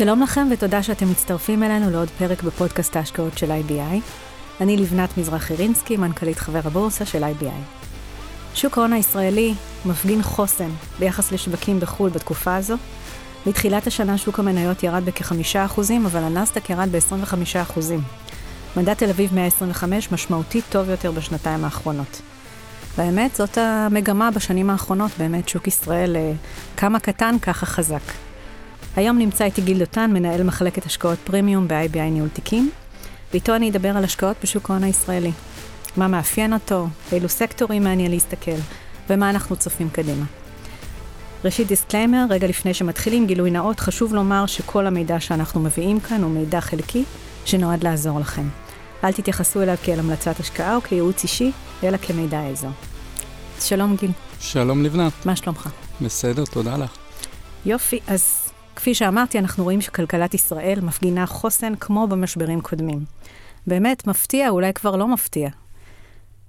שלום לכם ותודה שאתם מצטרפים אלינו לעוד פרק בפודקאסט ההשקעות של IBI. אני לבנת מזרחי רינסקי, מנכ"לית חבר הבורסה של IBI. שוק ההון הישראלי מפגין חוסן ביחס לשווקים בחו"ל בתקופה הזו. מתחילת השנה שוק המניות ירד בכ-5%, אבל הנסדק ירד ב-25%. מדד תל אביב 125 משמעותית טוב יותר בשנתיים האחרונות. והאמת, זאת המגמה בשנים האחרונות, באמת שוק ישראל אה, כמה קטן, ככה חזק. היום נמצא איתי גיל דותן, מנהל מחלקת השקעות פרימיום ב-IBI ניהול תיקים, ואיתו אני אדבר על השקעות בשוק ההון הישראלי. מה מאפיין אותו, באילו סקטורים מעניין להסתכל, ומה אנחנו צופים קדימה. ראשית disclaimer, רגע לפני שמתחילים, גילוי נאות, חשוב לומר שכל המידע שאנחנו מביאים כאן הוא מידע חלקי, שנועד לעזור לכם. אל תתייחסו אליו כאל המלצת השקעה או כייעוץ אישי, אלא כמידע עזר. שלום גיל. שלום לבנת. מה שלומך? בסדר, תודה לך. יופי, אז כפי שאמרתי, אנחנו רואים שכלכלת ישראל מפגינה חוסן כמו במשברים קודמים. באמת מפתיע, אולי כבר לא מפתיע.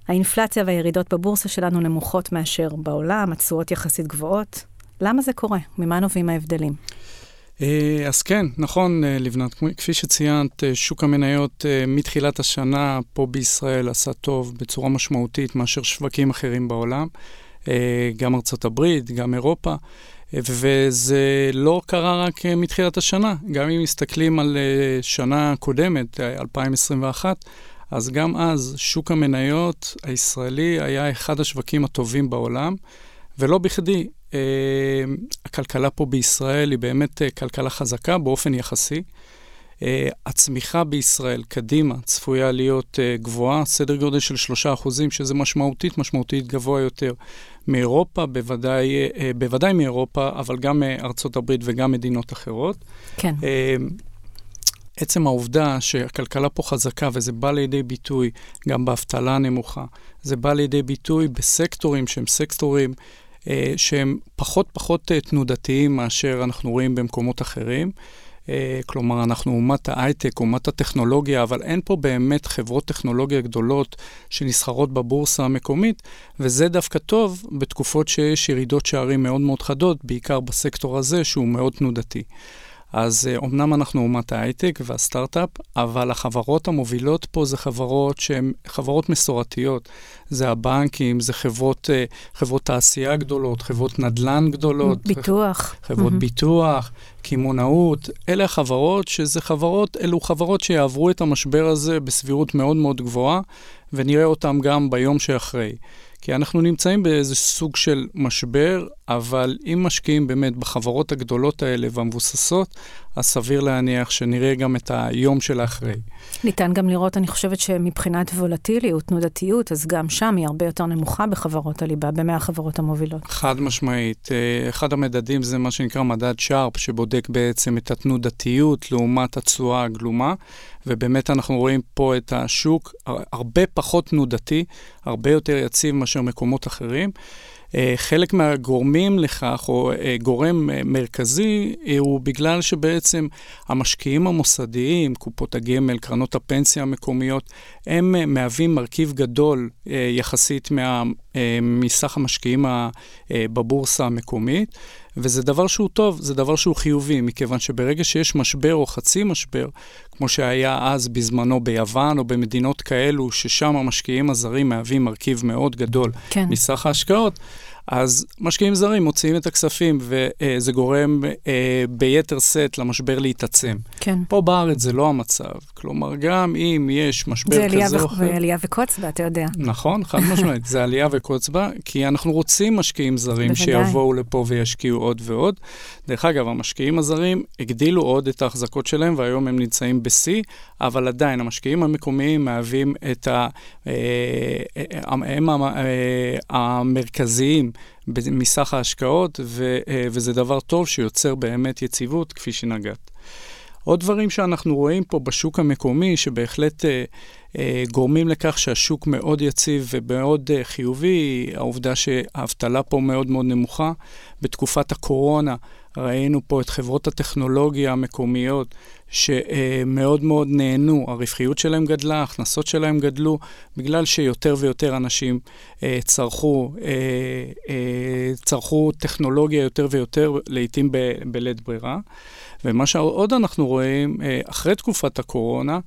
האינפלציה והירידות בבורסה שלנו נמוכות מאשר בעולם, התשואות יחסית גבוהות. למה זה קורה? ממה נובעים ההבדלים? אה, אז כן, נכון, אה, לבנת. כפי שציינת, אה, שוק המניות מתחילת השנה פה בישראל עשה טוב בצורה משמעותית מאשר שווקים אחרים בעולם, גם ארצות הברית, גם אירופה. וזה לא קרה רק מתחילת השנה. גם אם מסתכלים על שנה קודמת, 2021, אז גם אז שוק המניות הישראלי היה אחד השווקים הטובים בעולם, ולא בכדי. Uh, הכלכלה פה בישראל היא באמת uh, כלכלה חזקה באופן יחסי. Uh, הצמיחה בישראל קדימה צפויה להיות uh, גבוהה, סדר גודל של 3%, שזה משמעותית, משמעותית גבוה יותר מאירופה, בוודאי, uh, בוודאי מאירופה, אבל גם מארצות הברית וגם מדינות אחרות. כן. Uh, עצם העובדה שהכלכלה פה חזקה, וזה בא לידי ביטוי גם באבטלה הנמוכה, זה בא לידי ביטוי בסקטורים שהם סקטורים אה, שהם פחות פחות אה, תנודתיים מאשר אנחנו רואים במקומות אחרים. אה, כלומר, אנחנו אומת ההייטק, אומת הטכנולוגיה, אבל אין פה באמת חברות טכנולוגיה גדולות שנסחרות בבורסה המקומית, וזה דווקא טוב בתקופות שיש ירידות שערים מאוד מאוד חדות, בעיקר בסקטור הזה שהוא מאוד תנודתי. אז אומנם אה, אנחנו אומת ההייטק והסטארט-אפ, אבל החברות המובילות פה זה חברות שהן חברות מסורתיות. זה הבנקים, זה חברות, אה, חברות תעשייה גדולות, חברות נדל"ן גדולות. ביטוח. חברות mm-hmm. ביטוח, קמעונאות. אלה החברות שזה חברות, אלו חברות שיעברו את המשבר הזה בסבירות מאוד מאוד גבוהה, ונראה אותם גם ביום שאחרי. כי אנחנו נמצאים באיזה סוג של משבר, אבל אם משקיעים באמת בחברות הגדולות האלה והמבוססות, אז סביר להניח שנראה גם את היום של האחרי. ניתן גם לראות, אני חושבת שמבחינת וולטיליות, תנודתיות, אז גם שם היא הרבה יותר נמוכה בחברות הליבה, במאה החברות המובילות. חד משמעית. אה, אחד המדדים זה מה שנקרא מדד שרפ, שבודק בעצם את התנודתיות לעומת התשואה הגלומה, ובאמת אנחנו רואים פה את השוק הרבה פחות תנודתי, הרבה יותר יציב מאשר מקומות אחרים. אה, חלק מהגורמים לכך, או אה, גורם אה, מרכזי, הוא בגלל שבעצם המשקיעים המוסדיים, קופות הגמל, קרנות הפנסיה המקומיות, הם מהווים מרכיב גדול יחסית מה, מסך המשקיעים בבורסה המקומית. וזה דבר שהוא טוב, זה דבר שהוא חיובי, מכיוון שברגע שיש משבר או חצי משבר, כמו שהיה אז בזמנו ביוון או במדינות כאלו, ששם המשקיעים הזרים מהווים מרכיב מאוד גדול כן. מסך ההשקעות, אז משקיעים זרים מוציאים את הכספים, וזה גורם אה, ביתר שאת למשבר להתעצם. כן. פה בארץ זה לא המצב. כלומר, גם אם יש משבר כזה או אחר... זה עלייה וקוץ בה, אתה יודע. נכון, חד משמעית, זה עלייה וקוץ בה, כי אנחנו רוצים משקיעים זרים בוודאי. שיבואו לפה וישקיעו עוד ועוד. דרך אגב, המשקיעים הזרים הגדילו עוד את ההחזקות שלהם, והיום הם נמצאים בשיא, אבל עדיין, המשקיעים המקומיים מהווים את ה... אה, אה, הם המרכזיים מסך ההשקעות, ו, וזה דבר טוב שיוצר באמת יציבות, כפי שנגעת. עוד דברים שאנחנו רואים פה בשוק המקומי, שבהחלט אה, אה, גורמים לכך שהשוק מאוד יציב ומאוד אה, חיובי, העובדה שהאבטלה פה מאוד מאוד נמוכה. בתקופת הקורונה ראינו פה את חברות הטכנולוגיה המקומיות שמאוד מאוד נהנו, הרווחיות שלהם גדלה, ההכנסות שלהם גדלו, בגלל שיותר ויותר אנשים אה, צרכו, אה, אה, צרכו טכנולוגיה יותר ויותר, לעיתים בלית ברירה. ומה שעוד אנחנו רואים, אה, אחרי תקופת הקורונה,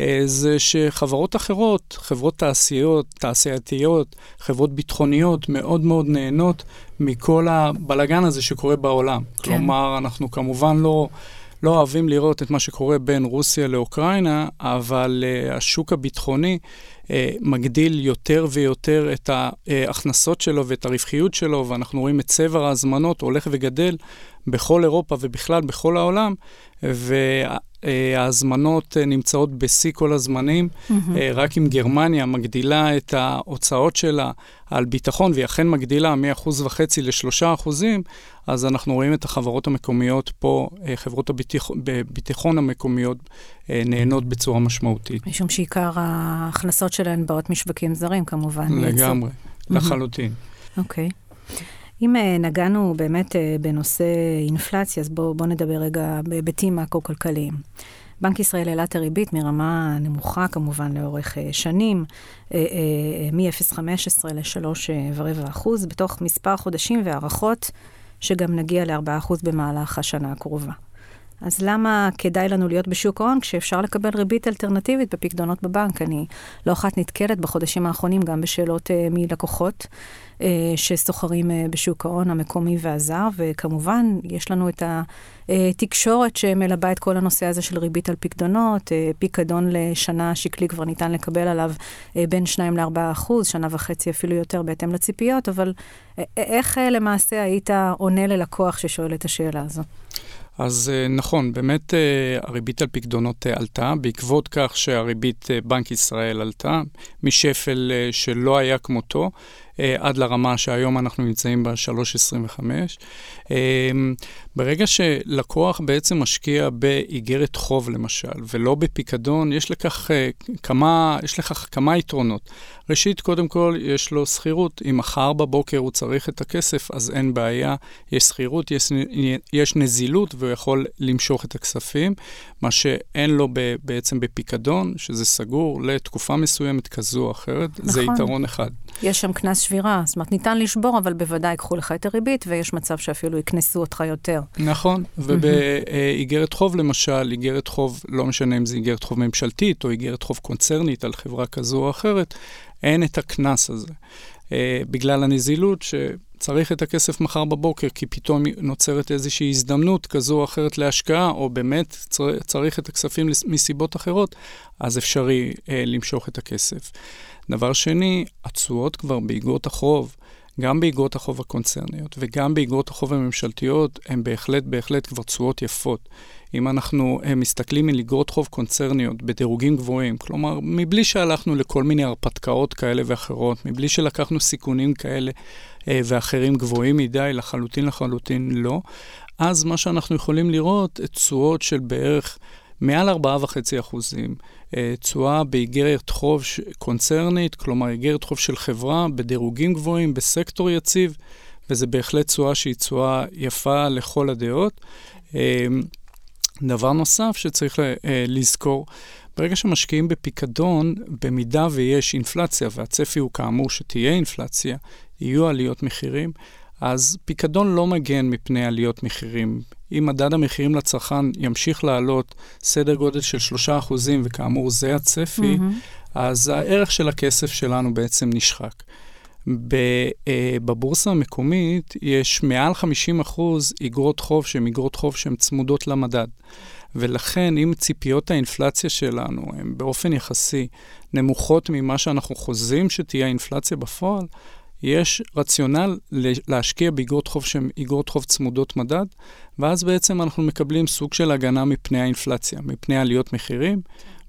אה, זה שחברות אחרות, חברות תעשיות, תעשייתיות, חברות ביטחוניות, מאוד מאוד נהנות מכל הבלגן הזה שקורה בעולם. כן. כלומר, אנחנו כמובן לא... לא אוהבים לראות את מה שקורה בין רוסיה לאוקראינה, אבל uh, השוק הביטחוני uh, מגדיל יותר ויותר את ההכנסות שלו ואת הרווחיות שלו, ואנחנו רואים את צבר ההזמנות הולך וגדל בכל אירופה ובכלל בכל העולם, וההזמנות אה, נמצאות בשיא כל הזמנים. Mm-hmm. רק אם גרמניה מגדילה את ההוצאות שלה על ביטחון, והיא אכן מגדילה מ-1.5% ל-3%, אז אנחנו רואים את החברות המקומיות פה, אה, חברות הביטחון המקומיות, נהנות בצורה משמעותית. משום שעיקר ההכנסות שלהן באות משווקים זרים, כמובן. לגמרי, לחלוטין. אוקיי. Okay. אם אה, נגענו באמת אה, בנושא אינפלציה, אז בואו בוא נדבר רגע בהיבטים מקרו-כלכליים. בנק ישראל העלה את הריבית מרמה נמוכה כמובן לאורך אה, שנים, מ-0.15 ל-3.25 בתוך מספר חודשים והערכות שגם נגיע ל-4 במהלך השנה הקרובה. אז למה כדאי לנו להיות בשוק ההון כשאפשר לקבל ריבית אלטרנטיבית בפקדונות בבנק? אני לא אחת נתקלת בחודשים האחרונים גם בשאלות מלקוחות שסוחרים uh, בשוק ההון המקומי והזר, וכמובן, יש לנו את התקשורת שמלבה את כל הנושא הזה של ריבית על פקדונות, uh, פיקדון לשנה שקלי כבר ניתן לקבל עליו בין 2 ל-4 אחוז, שנה וחצי אפילו יותר בהתאם לציפיות, אבל איך למעשה היית עונה ללקוח ששואל את השאלה הזו? אז אה, נכון, באמת אה, הריבית על פקדונות אה, עלתה, בעקבות כך שהריבית בנק ישראל עלתה, משפל שלא היה כמותו, עד לרמה שהיום אנחנו נמצאים ב-3.25. ברגע שלקוח בעצם משקיע באיגרת חוב למשל, ולא בפיקדון, יש לכך כמה, יש לכך כמה יתרונות. ראשית, קודם כל, יש לו שכירות. אם מחר בבוקר הוא צריך את הכסף, אז אין בעיה, יש שכירות, יש, יש נזילות, והוא יכול למשוך את הכספים, מה שאין לו ב, בעצם בפיקדון, שזה סגור לתקופה מסוימת כזו או אחרת, נכון. זה יתרון אחד. יש שם קנס שבירה, זאת אומרת, ניתן לשבור, אבל בוודאי ייקחו לך את הריבית, ויש מצב שאפילו יקנסו אותך יותר. נכון, ובאיגרת חוב למשל, איגרת חוב, לא משנה אם זה איגרת חוב ממשלתית או איגרת חוב קונצרנית על חברה כזו או אחרת, אין את הקנס הזה. Uh, בגלל הנזילות שצריך את הכסף מחר בבוקר, כי פתאום נוצרת איזושהי הזדמנות כזו או אחרת להשקעה, או באמת צר, צריך את הכספים מסיבות אחרות, אז אפשרי uh, למשוך את הכסף. דבר שני, התשואות כבר באגרות החוב, גם באגרות החוב הקונצרניות וגם באגרות החוב הממשלתיות, הן בהחלט, בהחלט כבר תשואות יפות. אם אנחנו אה, מסתכלים על אגרות חוב קונצרניות בדירוגים גבוהים, כלומר, מבלי שהלכנו לכל מיני הרפתקאות כאלה ואחרות, מבלי שלקחנו סיכונים כאלה אה, ואחרים גבוהים מדי, לחלוטין לחלוטין לא, אז מה שאנחנו יכולים לראות, תשואות של בערך מעל 4.5 אחוזים, אה, תשואה באיגרת חוב קונצרנית, כלומר איגרת חוב של חברה בדירוגים גבוהים, בסקטור יציב, וזה בהחלט תשואה שהיא תשואה יפה לכל הדעות. דבר נוסף שצריך uh, לזכור, ברגע שמשקיעים בפיקדון, במידה ויש אינפלציה, והצפי הוא כאמור שתהיה אינפלציה, יהיו עליות מחירים, אז פיקדון לא מגן מפני עליות מחירים. אם מדד המחירים לצרכן ימשיך לעלות סדר גודל של 3%, וכאמור זה הצפי, mm-hmm. אז הערך של הכסף שלנו בעצם נשחק. אה, בבורסה המקומית יש מעל 50 אחוז איגרות חוב שהן איגרות חוב שהן צמודות למדד. ולכן, אם ציפיות האינפלציה שלנו הן באופן יחסי נמוכות ממה שאנחנו חוזים שתהיה האינפלציה בפועל, יש רציונל להשקיע באיגרות חוב שהן איגרות חוב צמודות מדד, ואז בעצם אנחנו מקבלים סוג של הגנה מפני האינפלציה, מפני עליות מחירים.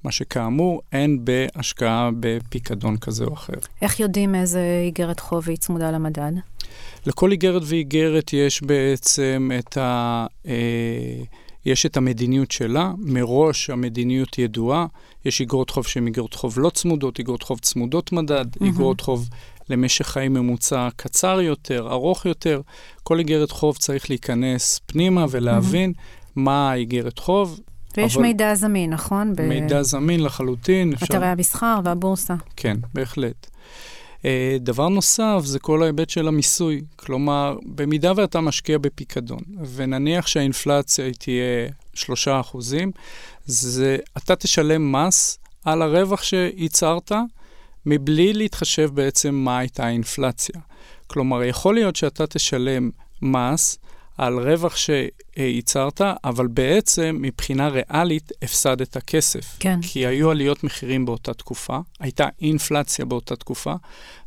מה שכאמור אין בהשקעה בפיקדון כזה או אחר. איך יודעים איזה איגרת חוב היא צמודה למדד? לכל איגרת ואיגרת יש בעצם את ה... אה, יש את המדיניות שלה, מראש המדיניות ידועה, יש איגרות חוב שהן איגרות חוב לא צמודות, איגרות חוב צמודות מדד, mm-hmm. איגרות חוב למשך חיים ממוצע קצר יותר, ארוך יותר. כל איגרת חוב צריך להיכנס פנימה ולהבין mm-hmm. מה האיגרת חוב, ויש אבל... מידע זמין, נכון? מידע זמין לחלוטין. אפשר... אתרי המסחר והבורסה. כן, בהחלט. Uh, דבר נוסף זה כל ההיבט של המיסוי. כלומר, במידה ואתה משקיע בפיקדון, ונניח שהאינפלציה היא תהיה 3 אחוזים, זה אתה תשלם מס על הרווח שייצרת, מבלי להתחשב בעצם מה הייתה האינפלציה. כלומר, יכול להיות שאתה תשלם מס על רווח שייצרת, אבל בעצם מבחינה ריאלית הפסדת כסף. כן. כי היו עליות מחירים באותה תקופה, הייתה אינפלציה באותה תקופה,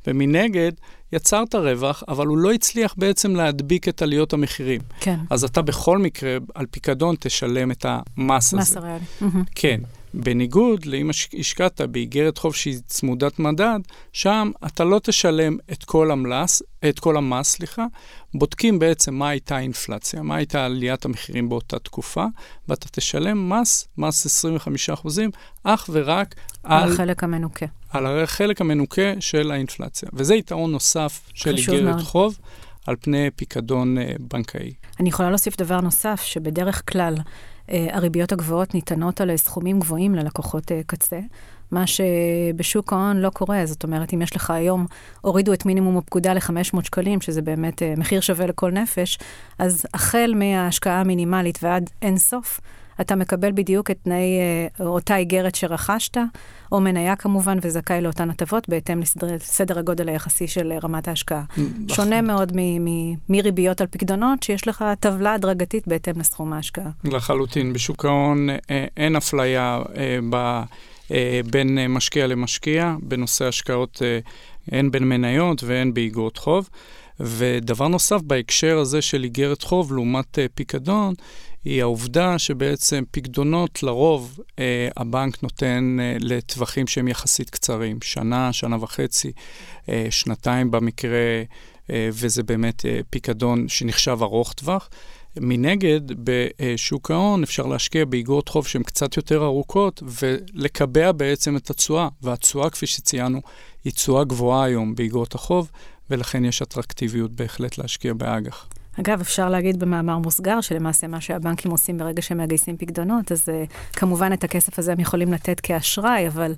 ומנגד יצרת רווח, אבל הוא לא הצליח בעצם להדביק את עליות המחירים. כן. אז אתה בכל מקרה, על פיקדון, תשלם את המס הזה. מס הריאלי. כן. בניגוד לאם השקעת באיגרת חוב שהיא צמודת מדד, שם אתה לא תשלם את כל, המלס, את כל המס, סליחה, בודקים בעצם מה הייתה האינפלציה, מה הייתה עליית המחירים באותה תקופה, ואתה תשלם מס, מס 25%, אך ורק על... על החלק המנוקה. על החלק המנוקה של האינפלציה. וזה יתרון נוסף של איגרת חוב. על פני פיקדון בנקאי. אני יכולה להוסיף דבר נוסף, שבדרך כלל אה, הריביות הגבוהות ניתנות על סכומים גבוהים ללקוחות אה, קצה, מה שבשוק ההון לא קורה. זאת אומרת, אם יש לך היום, הורידו את מינימום הפקודה ל-500 שקלים, שזה באמת אה, מחיר שווה לכל נפש, אז החל מההשקעה המינימלית ועד אין סוף, אתה מקבל בדיוק את תנאי אותה איגרת שרכשת, או מניה כמובן, וזכאי לאותן הטבות בהתאם לסדר הגודל היחסי של רמת ההשקעה. שונה מאוד מריביות על פקדונות, שיש לך טבלה הדרגתית בהתאם לסכום ההשקעה. לחלוטין. בשוק ההון אין אפליה ב... בין משקיע למשקיע, בנושא השקעות הן בין מניות והן באיגרות חוב. ודבר נוסף בהקשר הזה של איגרת חוב לעומת פיקדון, היא העובדה שבעצם פקדונות לרוב אה, הבנק נותן אה, לטווחים שהם יחסית קצרים, שנה, שנה וחצי, אה, שנתיים במקרה, אה, וזה באמת אה, פיקדון שנחשב ארוך טווח. מנגד, בשוק ההון אפשר להשקיע באגרות חוב שהן קצת יותר ארוכות ולקבע בעצם את התשואה, והתשואה, כפי שציינו, היא תשואה גבוהה היום באגרות החוב, ולכן יש אטרקטיביות בהחלט להשקיע באג"ח. אגב, אפשר להגיד במאמר מוסגר, שלמעשה מה שהבנקים עושים ברגע שהם מגייסים פקדונות, אז uh, כמובן את הכסף הזה הם יכולים לתת כאשראי, אבל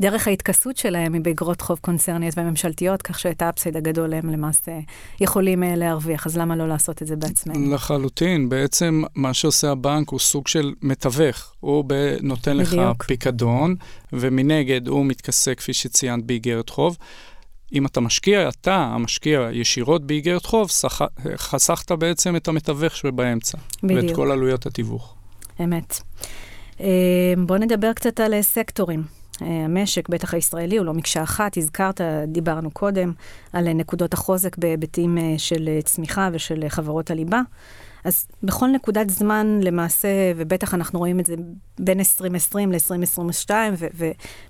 דרך ההתכסות שלהם היא באגרות חוב קונצרניות וממשלתיות, כך שאת האפסייד הגדול הם למעשה יכולים uh, להרוויח, אז למה לא לעשות את זה בעצמנו? לחלוטין, בעצם מה שעושה הבנק הוא סוג של מתווך. הוא ב- נותן בדיוק. לך פיקדון, ומנגד הוא מתכסה, כפי שציינת, באיגרת חוב. אם אתה משקיע, אתה, המשקיע, ישירות באיגרת חוב, שח... חסכת בעצם את המתווך שבאמצע. בדיוק. ואת כל עלויות התיווך. אמת. אה, בואו נדבר קצת על סקטורים. אה, המשק, בטח הישראלי, הוא לא מקשה אחת. הזכרת, דיברנו קודם, על נקודות החוזק בהיבטים אה, של צמיחה ושל חברות הליבה. אז בכל נקודת זמן, למעשה, ובטח אנחנו רואים את זה בין 2020 ל-2022,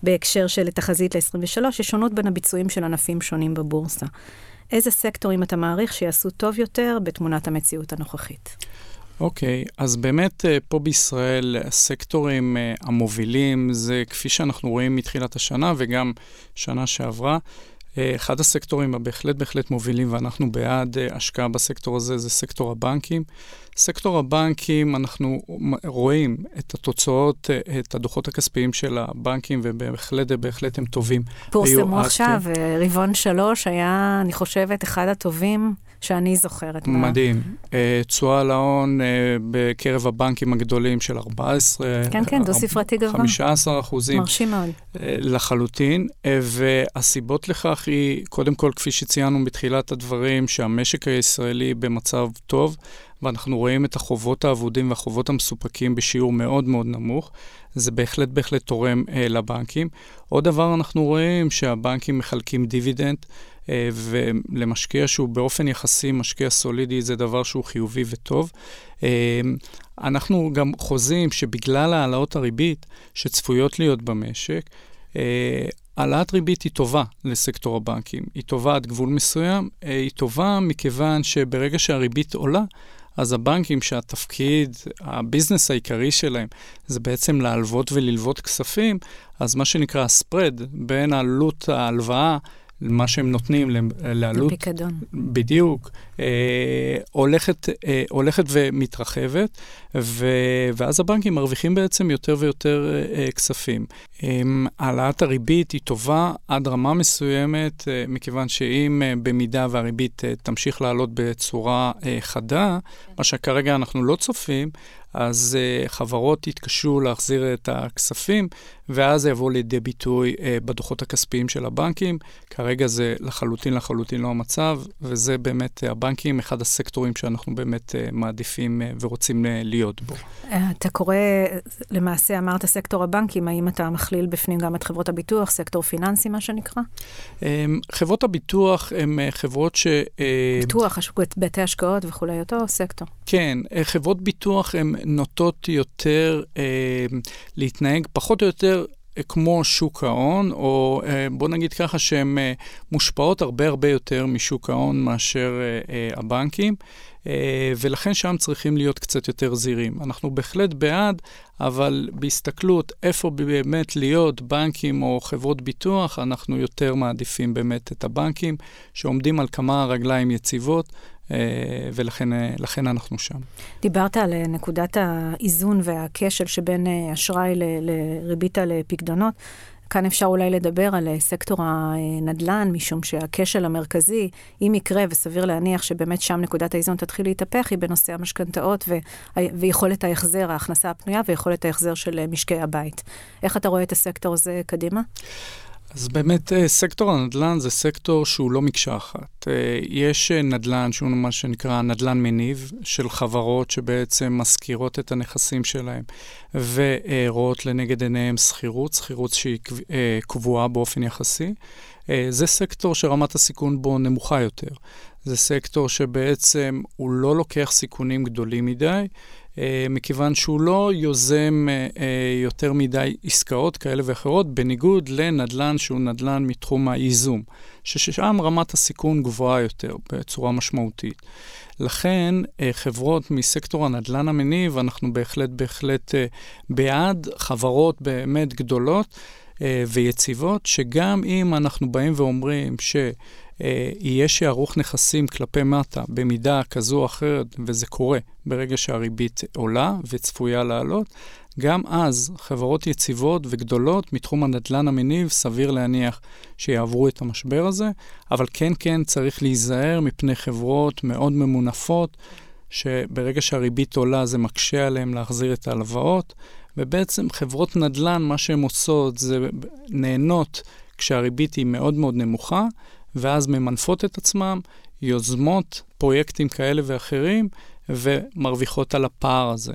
ובהקשר של תחזית ל-2023, יש שונות בין הביצועים של ענפים שונים בבורסה. איזה סקטורים אתה מעריך שיעשו טוב יותר בתמונת המציאות הנוכחית? אוקיי, okay, אז באמת אה, פה בישראל הסקטורים אה, המובילים זה כפי שאנחנו רואים מתחילת השנה וגם שנה שעברה, אחד הסקטורים הבהחלט בהחלט מובילים, ואנחנו בעד אה, השקעה בסקטור הזה, זה סקטור הבנקים. סקטור הבנקים, אנחנו רואים את התוצאות, אה, את הדוחות הכספיים של הבנקים, ובהחלט, בהחלט הם טובים. פורסמו עכשיו, רבעון שלוש היה, אני חושבת, אחד הטובים. שאני זוכרת. מדהים. אה, תשואה להון אה, בקרב הבנקים הגדולים של 14, כן, כן, דו-ספרתי גבוה. 15 אחוזים. מרשים מאוד. אה, לחלוטין, והסיבות לכך היא, קודם כל, כפי שציינו בתחילת הדברים, שהמשק הישראלי במצב טוב. ואנחנו רואים את החובות האבודים והחובות המסופקים בשיעור מאוד מאוד נמוך. זה בהחלט בהחלט תורם אה, לבנקים. עוד דבר, אנחנו רואים שהבנקים מחלקים דיבידנד, אה, ולמשקיע שהוא באופן יחסי משקיע סולידי זה דבר שהוא חיובי וטוב. אה, אנחנו גם חוזים שבגלל העלאות הריבית שצפויות להיות במשק, אה, העלאת ריבית היא טובה לסקטור הבנקים. היא טובה עד גבול מסוים, היא טובה מכיוון שברגע שהריבית עולה, אז הבנקים שהתפקיד, הביזנס העיקרי שלהם, זה בעצם להלוות וללוות כספים, אז מה שנקרא הספרד בין עלות ההלוואה מה שהם נותנים לעלות... לפיקדון. בדיוק, הולכת, אה, הולכת ומתרחבת, ו, ואז הבנקים מרוויחים בעצם יותר ויותר אה, כספים. אה, העלאת הריבית היא טובה עד רמה מסוימת, אה, מכיוון שאם אה, במידה והריבית אה, תמשיך לעלות בצורה אה, חדה, מה שכרגע אנחנו לא צופים, אז uh, חברות יתקשו להחזיר את הכספים, ואז זה יבוא לידי ביטוי uh, בדוחות הכספיים של הבנקים. כרגע זה לחלוטין לחלוטין לא המצב, וזה באמת, uh, הבנקים, אחד הסקטורים שאנחנו באמת uh, מעדיפים uh, ורוצים uh, להיות בו. אתה קורא, למעשה אמרת סקטור הבנקים, האם אתה מכליל בפנים גם את חברות הביטוח, סקטור פיננסי, מה שנקרא? Um, חברות הביטוח הן חברות ש... ביטוח, בתי השקעות וכולי, אותו סקטור. כן, חברות ביטוח הן נוטות יותר אה, להתנהג פחות או יותר אה, כמו שוק ההון, או אה, בוא נגיד ככה שהן אה, מושפעות הרבה הרבה יותר משוק ההון מאשר אה, הבנקים. ולכן שם צריכים להיות קצת יותר זהירים. אנחנו בהחלט בעד, אבל בהסתכלות איפה באמת להיות בנקים או חברות ביטוח, אנחנו יותר מעדיפים באמת את הבנקים שעומדים על כמה רגליים יציבות. אה, ולכן אנחנו שם. דיברת על אה, נקודת האיזון והכשל שבין אשראי לריבית על פקדונות. כאן אפשר אולי לדבר על אה, סקטור הנדל"ן, משום שהכשל המרכזי, אם יקרה, וסביר להניח שבאמת שם נקודת האיזון תתחיל להתהפך, היא בנושא המשכנתאות ו- ויכולת ההחזר, ההכנסה הפנויה ויכולת ההחזר של אה, משקי הבית. איך אתה רואה את הסקטור הזה קדימה? אז באמת אה, סקטור הנדל"ן זה סקטור שהוא לא מקשה אחת. אה, יש אה, נדל"ן שהוא מה שנקרא נדל"ן מניב, של חברות שבעצם משכירות את הנכסים שלהם ורואות לנגד עיניהם שכירות, שכירות שהיא קבועה באופן יחסי. זה סקטור שרמת הסיכון בו נמוכה יותר. זה סקטור שבעצם הוא לא לוקח סיכונים גדולים מדי. אה, מכיוון שהוא לא יוזם אה, אה, יותר מדי עסקאות כאלה ואחרות, בניגוד לנדל"ן שהוא נדל"ן מתחום הייזום, ששם רמת הסיכון גבוהה יותר בצורה משמעותית. לכן, חברות מסקטור הנדל"ן המניב, אנחנו בהחלט בהחלט בעד חברות באמת גדולות ויציבות, שגם אם אנחנו באים ואומרים ש... אה, יהיה שערוך נכסים כלפי מטה במידה כזו או אחרת, וזה קורה ברגע שהריבית עולה וצפויה לעלות, גם אז חברות יציבות וגדולות מתחום הנדל"ן המניב, סביר להניח שיעברו את המשבר הזה, אבל כן, כן צריך להיזהר מפני חברות מאוד ממונפות, שברגע שהריבית עולה זה מקשה עליהן להחזיר את ההלוואות, ובעצם חברות נדל"ן, מה שהן עושות זה נהנות כשהריבית היא מאוד מאוד נמוכה, ואז ממנפות את עצמם, יוזמות פרויקטים כאלה ואחרים, ומרוויחות על הפער הזה.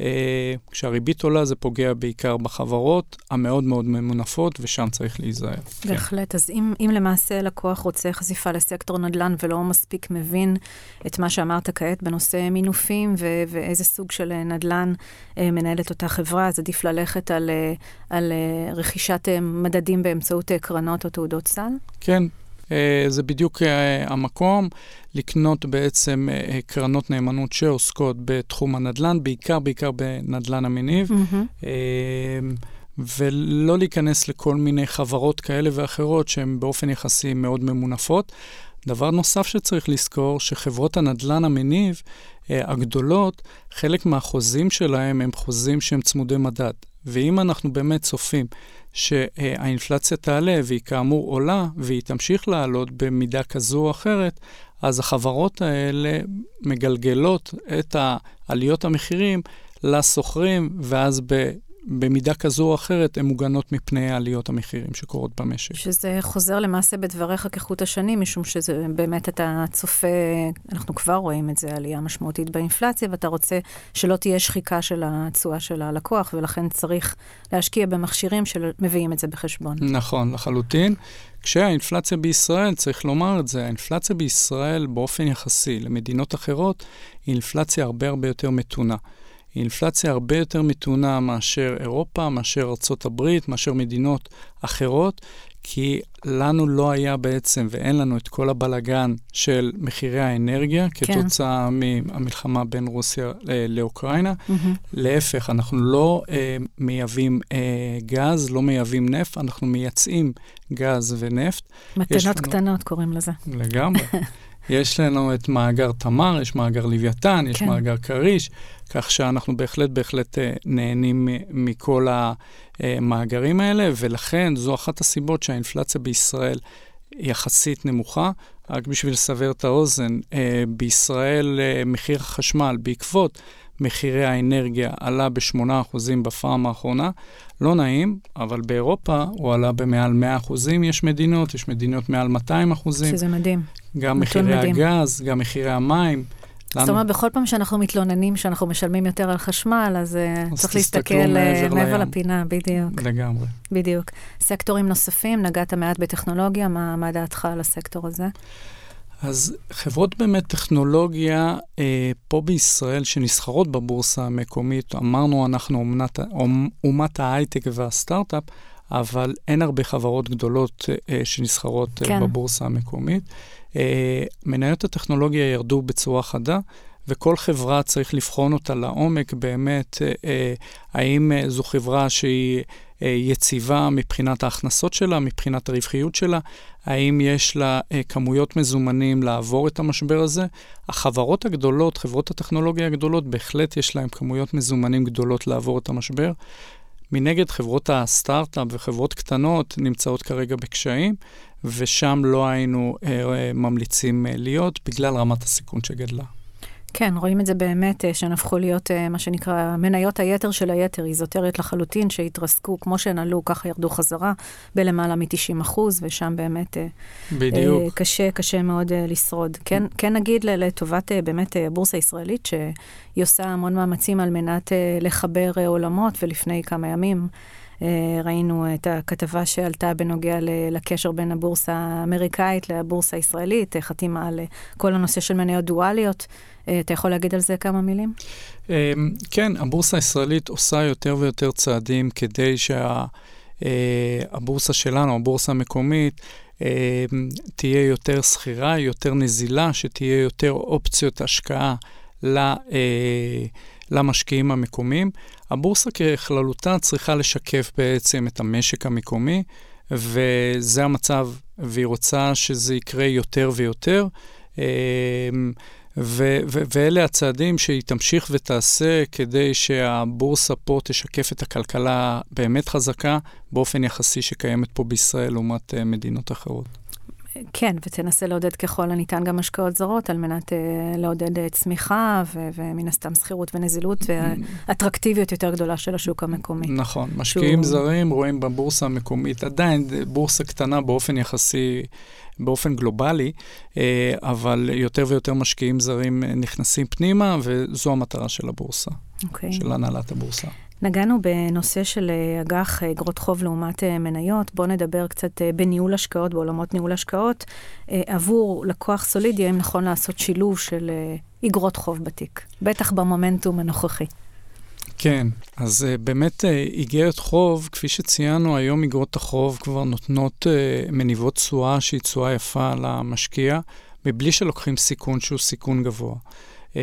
אה, כשהריבית עולה זה פוגע בעיקר בחברות המאוד מאוד ממונפות, ושם צריך להיזהר. כן. בהחלט. כן. אז אם, אם למעשה לקוח רוצה חשיפה לסקטור נדל"ן ולא מספיק מבין את מה שאמרת כעת בנושא מינופים ו- ואיזה סוג של נדל"ן אה, מנהלת אותה חברה, אז עדיף ללכת על, אה, על רכישת מדדים באמצעות קרנות או תעודות סל? כן. אה, זה בדיוק אה, המקום לקנות בעצם אה, קרנות נאמנות שעוסקות בתחום הנדל"ן, בעיקר, בעיקר בנדל"ן המניב. Mm-hmm. ולא להיכנס לכל מיני חברות כאלה ואחרות שהן באופן יחסי מאוד ממונפות. דבר נוסף שצריך לזכור, שחברות הנדל"ן המניב הגדולות, חלק מהחוזים שלהם הם חוזים שהם צמודי מדד. ואם אנחנו באמת צופים שהאינפלציה תעלה, והיא כאמור עולה, והיא תמשיך לעלות במידה כזו או אחרת, אז החברות האלה מגלגלות את עליות המחירים לסוחרים, ואז. במידה כזו או אחרת, הן מוגנות מפני עליות המחירים שקורות במשק. שזה חוזר למעשה בדבריך כחוט השני, משום שזה באמת אתה צופה, אנחנו כבר רואים את זה, עלייה משמעותית באינפלציה, ואתה רוצה שלא תהיה שחיקה של התשואה של הלקוח, ולכן צריך להשקיע במכשירים שמביאים את זה בחשבון. נכון, לחלוטין. כשהאינפלציה בישראל, צריך לומר את זה, האינפלציה בישראל באופן יחסי למדינות אחרות, היא אינפלציה הרבה הרבה יותר מתונה. היא אינפלציה הרבה יותר מתונה מאשר אירופה, מאשר ארה"ב, מאשר מדינות אחרות, כי לנו לא היה בעצם, ואין לנו את כל הבלגן של מחירי האנרגיה כן. כתוצאה מהמלחמה בין רוסיה אה, לאוקראינה. Mm-hmm. להפך, אנחנו לא אה, מייבאים אה, גז, לא מייבאים נפט, אנחנו מייצאים גז ונפט. מתנות לנו... קטנות קוראים לזה. לגמרי. יש לנו את מאגר תמר, יש מאגר לוויתן, יש כן. מאגר כריש, כך שאנחנו בהחלט בהחלט אה, נהנים מכל המאגרים האלה, ולכן זו אחת הסיבות שהאינפלציה בישראל יחסית נמוכה. רק בשביל לסבר את האוזן, אה, בישראל אה, מחיר החשמל בעקבות מחירי האנרגיה עלה ב-8% בפעם האחרונה. לא נעים, אבל באירופה הוא עלה במעל 100%. יש מדינות, יש מדינות מעל 200%. שזה מדהים. גם מחירי מדהים. הגז, גם מחירי המים. זאת אומרת, בכל פעם שאנחנו מתלוננים שאנחנו משלמים יותר על חשמל, אז, אז צריך להסתכל מעבר, מעבר לפינה, בדיוק. לגמרי. בדיוק. סקטורים נוספים, נגעת מעט בטכנולוגיה, מה, מה דעתך על הסקטור הזה? אז חברות באמת טכנולוגיה אה, פה בישראל שנסחרות בבורסה המקומית, אמרנו אנחנו אומנת, אומת ההייטק והסטארט-אפ, אבל אין הרבה חברות גדולות אה, שנסחרות כן. אה, בבורסה המקומית. אה, מניות הטכנולוגיה ירדו בצורה חדה. וכל חברה צריך לבחון אותה לעומק באמת, אה, אה, האם אה, זו חברה שהיא אה, יציבה מבחינת ההכנסות שלה, מבחינת הרווחיות שלה, האם יש לה אה, כמויות מזומנים לעבור את המשבר הזה. החברות הגדולות, חברות הטכנולוגיה הגדולות, בהחלט יש להן כמויות מזומנים גדולות לעבור את המשבר. מנגד, חברות הסטארט-אפ וחברות קטנות נמצאות כרגע בקשיים, ושם לא היינו אה, אה, ממליצים אה, להיות בגלל רמת הסיכון שגדלה. כן, רואים את זה באמת, אה, שהן הפכו להיות אה, מה שנקרא מניות היתר של היתר, איזוטריות לחלוטין, שהתרסקו, כמו שהן עלו, ככה ירדו חזרה בלמעלה מ-90 אחוז, ושם באמת אה, בדיוק. קשה, קשה מאוד לשרוד. כן, כן נגיד לטובת באמת הבורסה הישראלית, שהיא עושה המון מאמצים על מנת לחבר עולמות, ולפני כמה ימים, ראינו את הכתבה שעלתה בנוגע לקשר בין הבורסה האמריקאית לבורסה הישראלית, חתימה על כל הנושא של מניות דואליות. אתה יכול להגיד על זה כמה מילים? כן, הבורסה הישראלית עושה יותר ויותר צעדים כדי שהבורסה שלנו, הבורסה המקומית, תהיה יותר שכירה, יותר נזילה, שתהיה יותר אופציות השקעה למשקיעים המקומיים. הבורסה ככללותה צריכה לשקף בעצם את המשק המקומי, וזה המצב, והיא רוצה שזה יקרה יותר ויותר. ו- ו- ואלה הצעדים שהיא תמשיך ותעשה כדי שהבורסה פה תשקף את הכלכלה באמת חזקה באופן יחסי שקיימת פה בישראל לעומת uh, מדינות אחרות. כן, ותנסה לעודד ככל הניתן גם השקעות זרות על מנת uh, לעודד uh, צמיחה ו- ומן הסתם שכירות ונזילות ואטרקטיביות יותר גדולה של השוק המקומי. נכון, משקיעים שהוא... זרים רואים בבורסה המקומית עדיין בורסה קטנה באופן יחסי באופן גלובלי, אה, אבל יותר ויותר משקיעים זרים נכנסים פנימה, וזו המטרה של הבורסה, okay. אוקיי. של הנהלת הבורסה. נגענו בנושא של אה, אג"ח, אה, אגרות חוב לעומת מניות. בואו נדבר קצת בניהול השקעות, בעולמות ניהול השקעות. עבור לקוח סולידי, האם נכון לעשות שילוב של אגרות חוב בתיק? בטח במומנטום הנוכחי. כן, אז uh, באמת איגרת חוב, כפי שציינו, היום איגרות החוב כבר נותנות uh, מניבות תשואה שהיא תשואה יפה למשקיע, מבלי שלוקחים סיכון שהוא סיכון גבוה. Uh,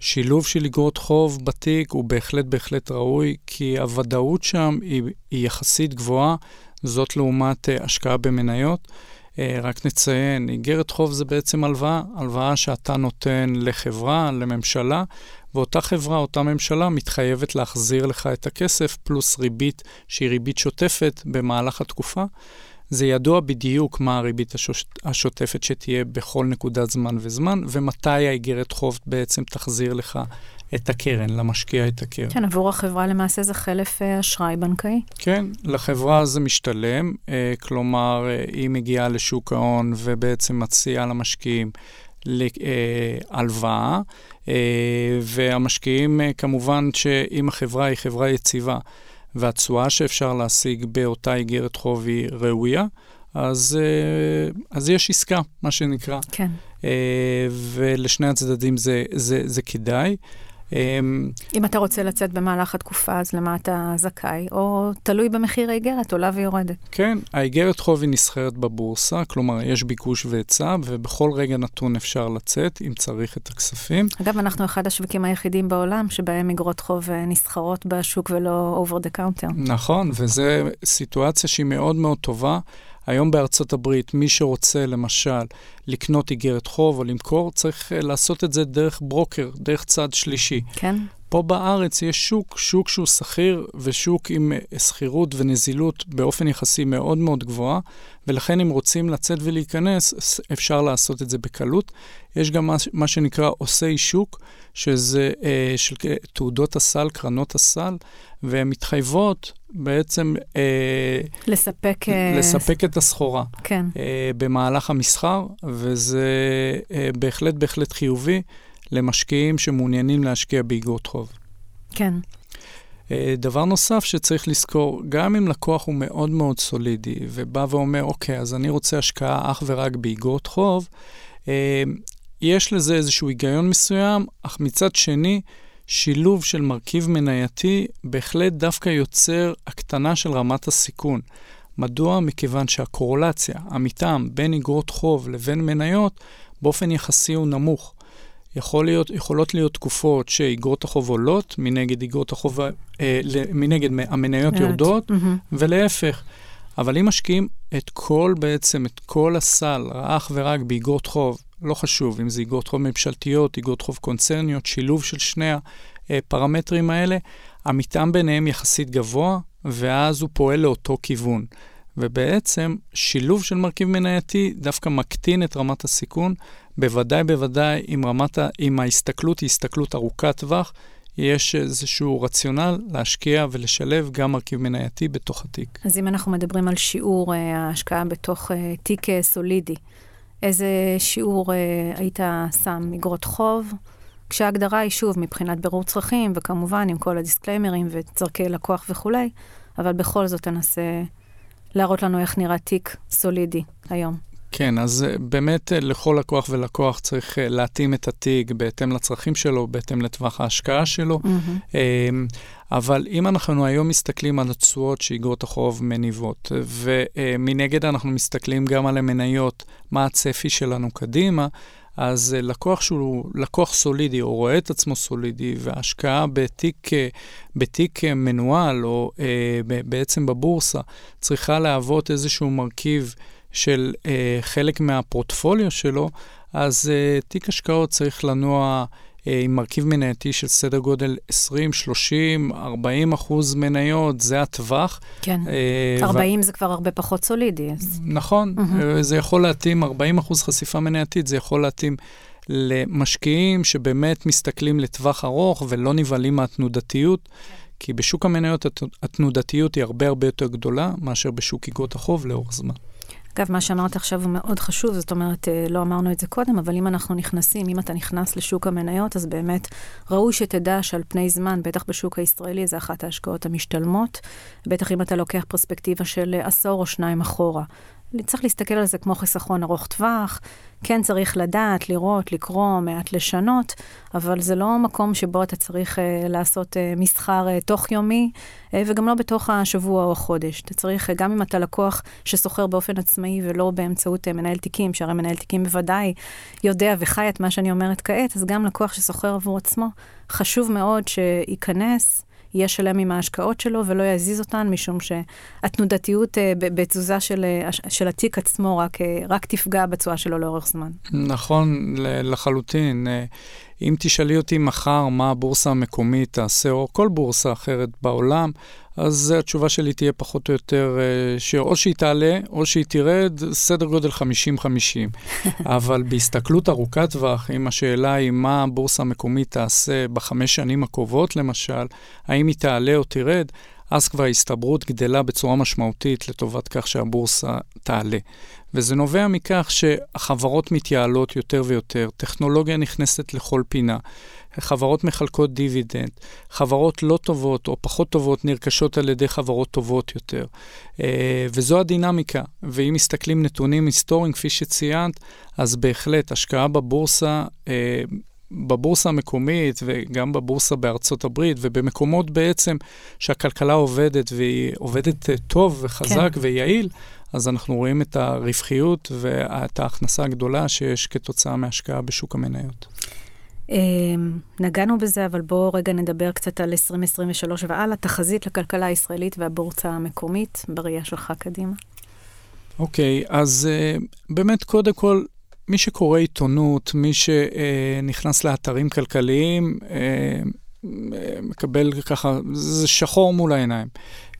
שילוב של איגרות חוב בתיק הוא בהחלט בהחלט ראוי, כי הוודאות שם היא, היא יחסית גבוהה, זאת לעומת uh, השקעה במניות. Uh, רק נציין, איגרת חוב זה בעצם הלוואה, הלוואה שאתה נותן לחברה, לממשלה, ואותה חברה, אותה ממשלה, מתחייבת להחזיר לך את הכסף, פלוס ריבית שהיא ריבית שוטפת במהלך התקופה. זה ידוע בדיוק מה הריבית. השוטפת שתהיה בכל נקודת זמן וזמן, ומתי האיגרת חוב בעצם תחזיר לך את הקרן, למשקיע את הקרן. כן, עבור החברה למעשה זה חלף אה, אשראי בנקאי. כן, לחברה זה משתלם, אה, כלומר, אה, היא מגיעה לשוק ההון ובעצם מציעה למשקיעים להלוואה, אה, והמשקיעים, כמובן שאם החברה היא חברה יציבה והתשואה שאפשר להשיג באותה איגרת חוב היא ראויה, אז, אה, אז יש עסקה, מה שנקרא. כן. ולשני הצדדים זה, זה, זה כדאי. אמ, אם אתה רוצה לצאת במהלך התקופה, אז למה אתה זכאי? או תלוי במחיר האיגרת, עולה ויורדת. כן, האיגרת חוב היא נסחרת בבורסה, כלומר, יש ביקוש והיצע, ובכל רגע נתון אפשר לצאת, אם צריך את הכספים. אגב, אנחנו אחד השווקים היחידים בעולם שבהם איגרות חוב אה, נסחרות בשוק ולא over the counter. נכון, וזו סיטואציה שהיא מאוד מאוד טובה. היום בארצות הברית, מי שרוצה למשל לקנות איגרת חוב או למכור, צריך לעשות את זה דרך ברוקר, דרך צד שלישי. כן. פה בארץ יש שוק, שוק שהוא שכיר ושוק עם שכירות ונזילות באופן יחסי מאוד מאוד גבוהה, ולכן אם רוצים לצאת ולהיכנס, אפשר לעשות את זה בקלות. יש גם מה, מה שנקרא עושי שוק, שזה אה, של תעודות הסל, קרנות הסל, והן מתחייבות בעצם... אה, לספק... אה, לספק את הסחורה. כן. אה, במהלך המסחר, וזה אה, בהחלט בהחלט חיובי. למשקיעים שמעוניינים להשקיע באגרות חוב. כן. אה, דבר נוסף שצריך לזכור, גם אם לקוח הוא מאוד מאוד סולידי ובא ואומר, אוקיי, אז אני רוצה השקעה אך ורק באגרות חוב, אה, יש לזה איזשהו היגיון מסוים, אך מצד שני, שילוב של מרכיב מנייתי בהחלט דווקא יוצר הקטנה של רמת הסיכון. מדוע? מכיוון שהקורולציה, המתאם בין אגרות חוב לבין מניות, באופן יחסי הוא נמוך. יכול להיות, יכולות להיות תקופות שאיגרות החוב עולות, מנגד איגרות החוב, אה, מנגד המניות יורדות, mm-hmm. ולהפך. אבל אם משקיעים את כל, בעצם, את כל הסל, אך ורק באיגרות חוב, לא חשוב אם זה איגרות חוב ממשלתיות, איגרות חוב קונצרניות, שילוב של שני הפרמטרים האלה, המתאם ביניהם יחסית גבוה, ואז הוא פועל לאותו כיוון. ובעצם שילוב של מרכיב מנייתי דווקא מקטין את רמת הסיכון, בוודאי בוודאי אם, רמת ה, אם ההסתכלות היא הסתכלות ארוכת טווח, יש איזשהו רציונל להשקיע ולשלב גם מרכיב מנייתי בתוך התיק. אז אם אנחנו מדברים על שיעור uh, ההשקעה בתוך uh, תיק uh, סולידי, איזה שיעור היית שם אגרות חוב? כשההגדרה היא שוב מבחינת בירור צרכים, וכמובן עם כל הדיסקליימרים וצורכי לקוח וכולי, אבל בכל זאת תנסה להראות לנו איך נראה תיק סולידי היום. כן, אז אה, באמת אה, לכל לקוח ולקוח צריך אה, להתאים את התיק בהתאם לצרכים שלו, בהתאם לטווח ההשקעה שלו. Mm-hmm. אבל אם אנחנו היום מסתכלים על התשואות שאיגרות החוב מניבות, ומנגד אנחנו מסתכלים גם על המניות, מה הצפי שלנו קדימה, אז לקוח שהוא לקוח סולידי, או רואה את עצמו סולידי, וההשקעה בתיק, בתיק מנוהל, או בעצם בבורסה, צריכה להוות איזשהו מרכיב של אה, חלק מהפורטפוליו שלו, אז אה, תיק השקעות צריך לנוע אה, עם מרכיב מנייתי של סדר גודל 20, 30, 40 אחוז מניות, זה הטווח. כן, אה, 40 ו... זה כבר הרבה פחות סולידי. אז... נכון, mm-hmm. זה יכול להתאים, 40 אחוז חשיפה מנייתית, זה יכול להתאים למשקיעים שבאמת מסתכלים לטווח ארוך ולא נבהלים מהתנודתיות. כי בשוק המניות התנודתיות היא הרבה הרבה יותר גדולה מאשר בשוק איגרות החוב לאורך זמן. אגב, מה שאמרת עכשיו הוא מאוד חשוב, זאת אומרת, אה, לא אמרנו את זה קודם, אבל אם אנחנו נכנסים, אם אתה נכנס לשוק המניות, אז באמת ראוי שתדע שעל פני זמן, בטח בשוק הישראלי, זה אחת ההשקעות המשתלמות, בטח אם אתה לוקח פרספקטיבה של עשור או שניים אחורה. צריך להסתכל על זה כמו חיסכון ארוך טווח. כן צריך לדעת, לראות, לקרוא, מעט לשנות, אבל זה לא מקום שבו אתה צריך uh, לעשות uh, מסחר uh, תוך יומי, uh, וגם לא בתוך השבוע או החודש. אתה צריך, uh, גם אם אתה לקוח שסוחר באופן עצמאי ולא באמצעות uh, מנהל תיקים, שהרי מנהל תיקים בוודאי יודע וחי את מה שאני אומרת כעת, אז גם לקוח שסוחר עבור עצמו, חשוב מאוד שייכנס. יהיה שלם עם ההשקעות שלו ולא יזיז אותן, משום שהתנודתיות אה, בתזוזה של, אה, של התיק עצמו רק, אה, רק תפגע בתשואה שלו לאורך זמן. נכון, לחלוטין. אם תשאלי אותי מחר מה הבורסה המקומית תעשה, או כל בורסה אחרת בעולם, אז התשובה שלי תהיה פחות או יותר, אה, שאו שהיא תעלה או שהיא תרד, סדר גודל 50-50. אבל בהסתכלות ארוכת טווח, אם השאלה היא מה הבורסה המקומית תעשה בחמש שנים הקרובות, למשל, האם היא תעלה או תרד, אז כבר ההסתברות גדלה בצורה משמעותית לטובת כך שהבורסה תעלה. וזה נובע מכך שהחברות מתייעלות יותר ויותר, טכנולוגיה נכנסת לכל פינה, חברות מחלקות דיבידנד, חברות לא טובות או פחות טובות נרכשות על ידי חברות טובות יותר. אה, וזו הדינמיקה, ואם מסתכלים נתונים היסטוריים, כפי שציינת, אז בהחלט השקעה בבורסה אה, בבורסה המקומית וגם בבורסה בארצות הברית ובמקומות בעצם שהכלכלה עובדת והיא עובדת אה, טוב וחזק כן. ויעיל, אז אנחנו רואים את הרווחיות ואת ההכנסה הגדולה שיש כתוצאה מהשקעה בשוק המניות. אמ, נגענו בזה, אבל בואו רגע נדבר קצת על 2023 והלאה, תחזית לכלכלה הישראלית והבורצה המקומית, בראייה שלך קדימה. אוקיי, okay, אז uh, באמת, קודם כל, מי שקורא עיתונות, מי שנכנס לאתרים כלכליים, uh, מקבל ככה, זה שחור מול העיניים.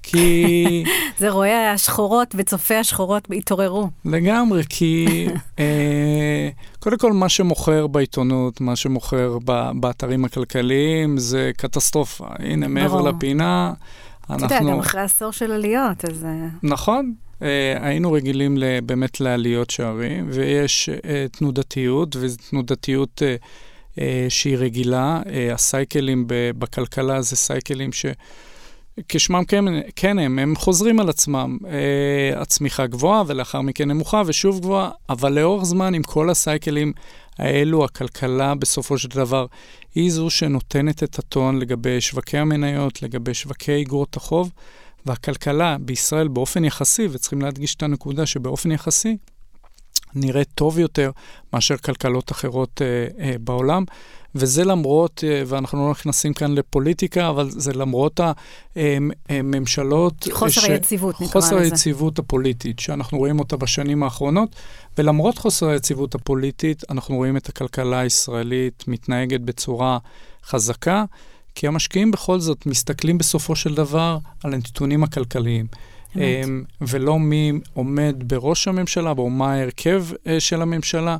כי... זה רואה השחורות וצופי השחורות התעוררו. לגמרי, כי אה, קודם כל מה שמוכר בעיתונות, מה שמוכר באתרים הכלכליים, זה קטסטרופה. הנה, מעבר לפינה, אנחנו... אתה יודע, גם אחרי עשור של עליות, אז... אה, נכון. Uh, היינו רגילים באמת לעליות שערים, ויש uh, תנודתיות, וזו תנודתיות uh, uh, שהיא רגילה. Uh, הסייקלים בכלכלה זה סייקלים ש... כשמם כן, כן הם, הם חוזרים על עצמם. אה, הצמיחה גבוהה ולאחר מכן נמוכה ושוב גבוהה, אבל לאורך זמן עם כל הסייקלים האלו, הכלכלה בסופו של דבר היא זו שנותנת את הטון לגבי שווקי המניות, לגבי שווקי אגרות החוב, והכלכלה בישראל באופן יחסי, וצריכים להדגיש את הנקודה שבאופן יחסי, נראית טוב יותר מאשר כלכלות אחרות אה, אה, בעולם. וזה למרות, אה, ואנחנו לא נכנסים כאן לפוליטיקה, אבל זה למרות הממשלות... אה, חוסר ש... היציבות, נקרא לזה. חוסר היציבות הפוליטית, שאנחנו רואים אותה בשנים האחרונות, ולמרות חוסר היציבות הפוליטית, אנחנו רואים את הכלכלה הישראלית מתנהגת בצורה חזקה, כי המשקיעים בכל זאת מסתכלים בסופו של דבר על הנתונים הכלכליים. אמ, ולא מי עומד בראש הממשלה, או מה ההרכב אה, של הממשלה,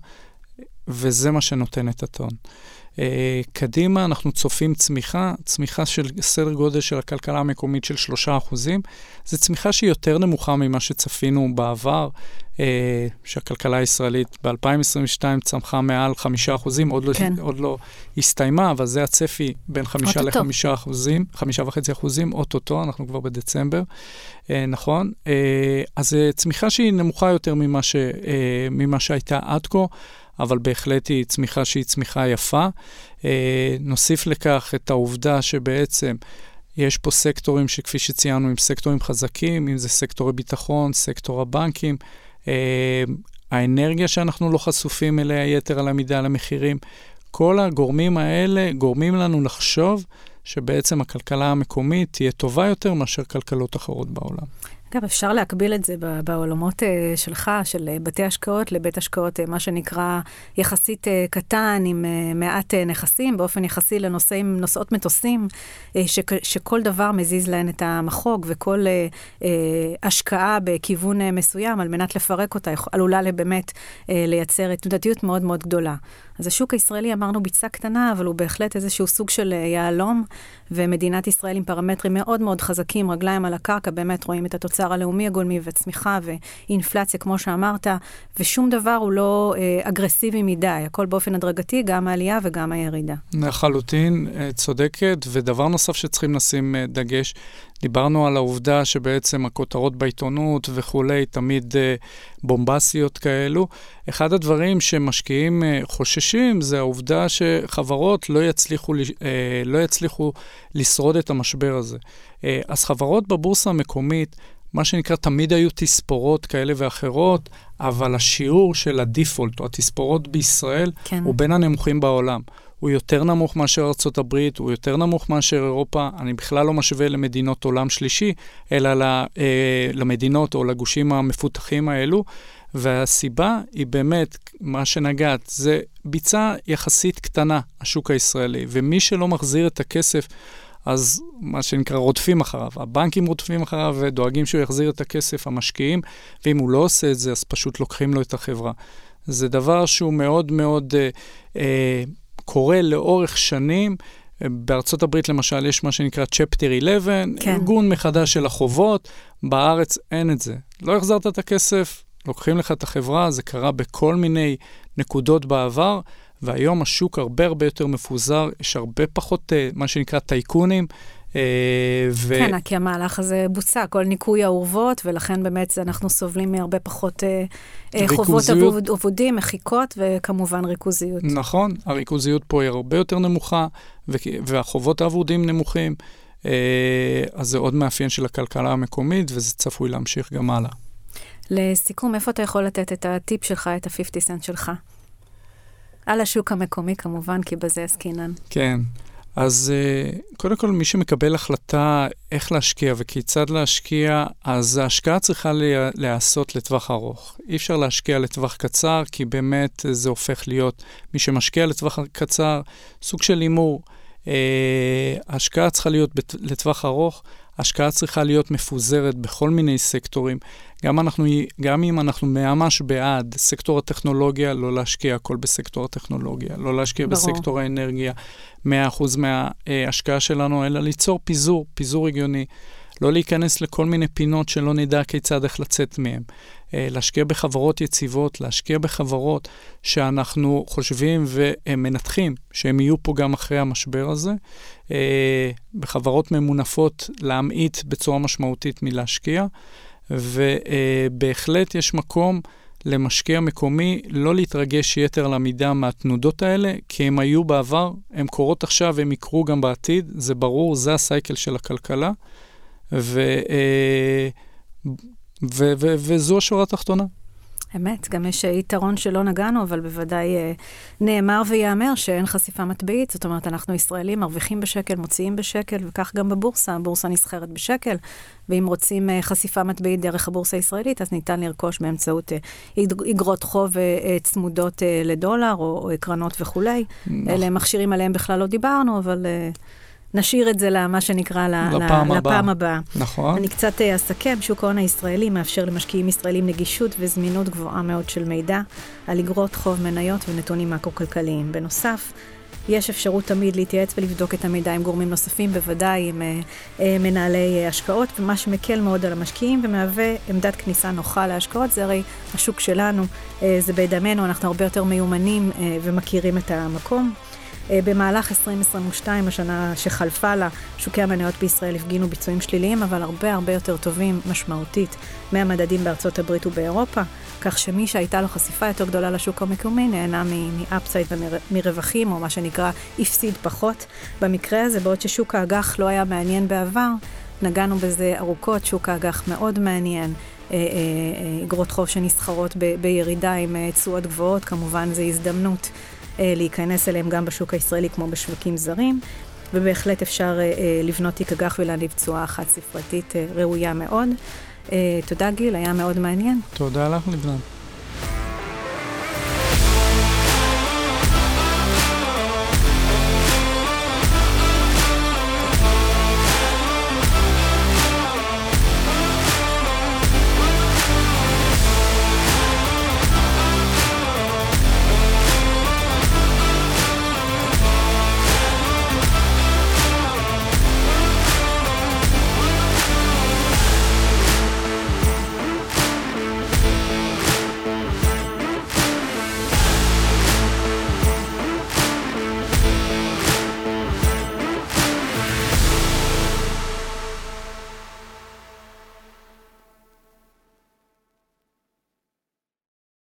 וזה מה שנותן את הטון. אה, קדימה אנחנו צופים צמיחה, צמיחה של סדר גודל של הכלכלה המקומית של 3%. זו צמיחה שהיא יותר נמוכה ממה שצפינו בעבר, אה, שהכלכלה הישראלית ב-2022 צמחה מעל 5%, עוד, לא כן. לא, עוד לא הסתיימה, אבל זה הצפי בין 5 ל-5 5.5 אוטוטו, אנחנו כבר בדצמבר, אה, נכון? אז צמיחה שהיא נמוכה יותר ממה, ש, ממה שהייתה עד כה. אבל בהחלט היא צמיחה שהיא צמיחה יפה. אה, נוסיף לכך את העובדה שבעצם יש פה סקטורים שכפי שציינו, הם סקטורים חזקים, אם זה סקטורי ביטחון, סקטור הבנקים, אה, האנרגיה שאנחנו לא חשופים אליה יתר על המידה למחירים. כל הגורמים האלה גורמים לנו לחשוב שבעצם הכלכלה המקומית תהיה טובה יותר מאשר כלכלות אחרות בעולם. אגב, אפשר להקביל את זה בעולמות uh, שלך, של uh, בתי השקעות, לבית השקעות, uh, מה שנקרא יחסית קטן, עם מעט נכסים, באופן יחסי לנוסעים, נוסעות מטוסים, שכל דבר מזיז להן את המחוג, וכל השקעה בכיוון מסוים, על מנת לפרק אותה, עלולה באמת לייצר תנודתיות מאוד מאוד גדולה. אז השוק הישראלי, אמרנו, ביצה קטנה, אבל הוא בהחלט איזשהו סוג של יהלום, ומדינת ישראל עם פרמטרים מאוד מאוד חזקים, רגליים על הקרקע, באמת רואים את התוצר הלאומי הגולמי וצמיחה ואינפלציה, כמו שאמרת, ושום דבר הוא לא אה, אגרסיבי מדי, הכל באופן הדרגתי, גם העלייה וגם הירידה. לחלוטין, אה, צודקת, ודבר נוסף שצריכים לשים אה, דגש, דיברנו על העובדה שבעצם הכותרות בעיתונות וכולי תמיד uh, בומבסיות כאלו. אחד הדברים שמשקיעים uh, חוששים זה העובדה שחברות לא יצליחו, uh, לא יצליחו לשרוד את המשבר הזה. אז חברות בבורסה המקומית, מה שנקרא, תמיד היו תספורות כאלה ואחרות, אבל השיעור של הדיפולט, או התספורות בישראל, כן. הוא בין הנמוכים בעולם. הוא יותר נמוך מאשר ארה"ב, הוא יותר נמוך מאשר אירופה. אני בכלל לא משווה למדינות עולם שלישי, אלא אה, למדינות או לגושים המפותחים האלו. והסיבה היא באמת, מה שנגעת, זה ביצה יחסית קטנה, השוק הישראלי, ומי שלא מחזיר את הכסף, אז מה שנקרא רודפים אחריו. הבנקים רודפים אחריו ודואגים שהוא יחזיר את הכסף, המשקיעים, ואם הוא לא עושה את זה, אז פשוט לוקחים לו את החברה. זה דבר שהוא מאוד מאוד אה, אה, קורה לאורך שנים. בארצות הברית למשל יש מה שנקרא Chapter 11, כן. ארגון מחדש של החובות, בארץ אין את זה. לא החזרת את הכסף, לוקחים לך את החברה, זה קרה בכל מיני נקודות בעבר, והיום השוק הרבה הרבה יותר מפוזר, יש הרבה פחות אה, מה שנקרא טייקונים. אה, ו... כן, כי המהלך הזה בוצע, כל ניקוי האורוות, ולכן באמת אנחנו סובלים מהרבה פחות אה, אה חובות עבוד, עבודים, מחיקות, וכמובן ריכוזיות. נכון, הריכוזיות פה היא הרבה יותר נמוכה, והחובות האבודים נמוכים, אז זה עוד מאפיין של הכלכלה המקומית, וזה צפוי להמשיך גם הלאה. לסיכום, איפה אתה יכול לתת את הטיפ שלך, את ה-50 סנט שלך? על השוק המקומי כמובן, כי בזה עסקינן. כן. אז קודם כל, מי שמקבל החלטה איך להשקיע וכיצד להשקיע, אז ההשקעה צריכה להיעשות לטווח ארוך. אי אפשר להשקיע לטווח קצר, כי באמת זה הופך להיות, מי שמשקיע לטווח קצר, סוג של הימור. ההשקעה צריכה להיות לטווח ארוך. השקעה צריכה להיות מפוזרת בכל מיני סקטורים. גם, אנחנו, גם אם אנחנו ממש בעד סקטור הטכנולוגיה, לא להשקיע הכל בסקטור הטכנולוגיה, לא להשקיע ברור. בסקטור האנרגיה 100% מההשקעה שלנו, אלא ליצור פיזור, פיזור הגיוני. לא להיכנס לכל מיני פינות שלא נדע כיצד איך לצאת מהן. אה, להשקיע בחברות יציבות, להשקיע בחברות שאנחנו חושבים ומנתחים שהם יהיו פה גם אחרי המשבר הזה. אה, בחברות ממונפות להמעיט בצורה משמעותית מלהשקיע, ובהחלט יש מקום למשקיע מקומי לא להתרגש יתר למידה מהתנודות האלה, כי הם היו בעבר, הם קורות עכשיו, הם יקרו גם בעתיד, זה ברור, זה הסייקל של הכלכלה. ו, אה, ו, ו, וזו השורה התחתונה. אמת, גם יש יתרון שלא נגענו, אבל בוודאי אה, נאמר וייאמר שאין חשיפה מטבעית. זאת אומרת, אנחנו ישראלים מרוויחים בשקל, מוציאים בשקל, וכך גם בבורסה. הבורסה נסחרת בשקל, ואם רוצים אה, חשיפה מטבעית דרך הבורסה הישראלית, אז ניתן לרכוש באמצעות אגרות חוב צמודות לדולר, או, או קרנות וכולי. נכון. אלה מכשירים עליהם בכלל לא דיברנו, אבל... נשאיר את זה למה שנקרא לפעם, לפעם הבאה. נכון. אני קצת אה, אסכם, שוק ההון הישראלי מאפשר למשקיעים ישראלים נגישות וזמינות גבוהה מאוד של מידע על אגרות חוב מניות ונתונים מקרו-כלכליים. בנוסף, יש אפשרות תמיד להתייעץ ולבדוק את המידע עם גורמים נוספים, בוודאי עם אה, אה, מנהלי אה, השקעות, ומה שמקל מאוד על המשקיעים ומהווה עמדת כניסה נוחה להשקעות, זה הרי השוק שלנו, זה בידמנו, אנחנו הרבה יותר מיומנים ומכירים את המקום. אה, במהלך 2022, השנה שחלפה לה, שוקי המניות בישראל הפגינו ביצועים שליליים, אבל הרבה הרבה יותר טובים משמעותית מהמדדים בארצות הברית ובאירופה, כך שמי שהייתה לו חשיפה יותר גדולה לשוק המקומי נהנה מאפסייד ומרווחים, או מה שנקרא הפסיד פחות. במקרה הזה, בעוד ששוק האג"ח לא היה מעניין בעבר, נגענו בזה ארוכות, שוק האג"ח מאוד מעניין. אגרות אה, אה, חוב שנסחרות בירידה עם תשואות גבוהות, כמובן זו הזדמנות להיכנס אליהם גם בשוק הישראלי כמו בשווקים זרים, ובהחלט אפשר אה, אה, לבנות תיק אג"ח ולהניב תשואה חד ספרתית ראויה מאוד. תודה גיל, היה מאוד מעניין. תודה לך לבנת.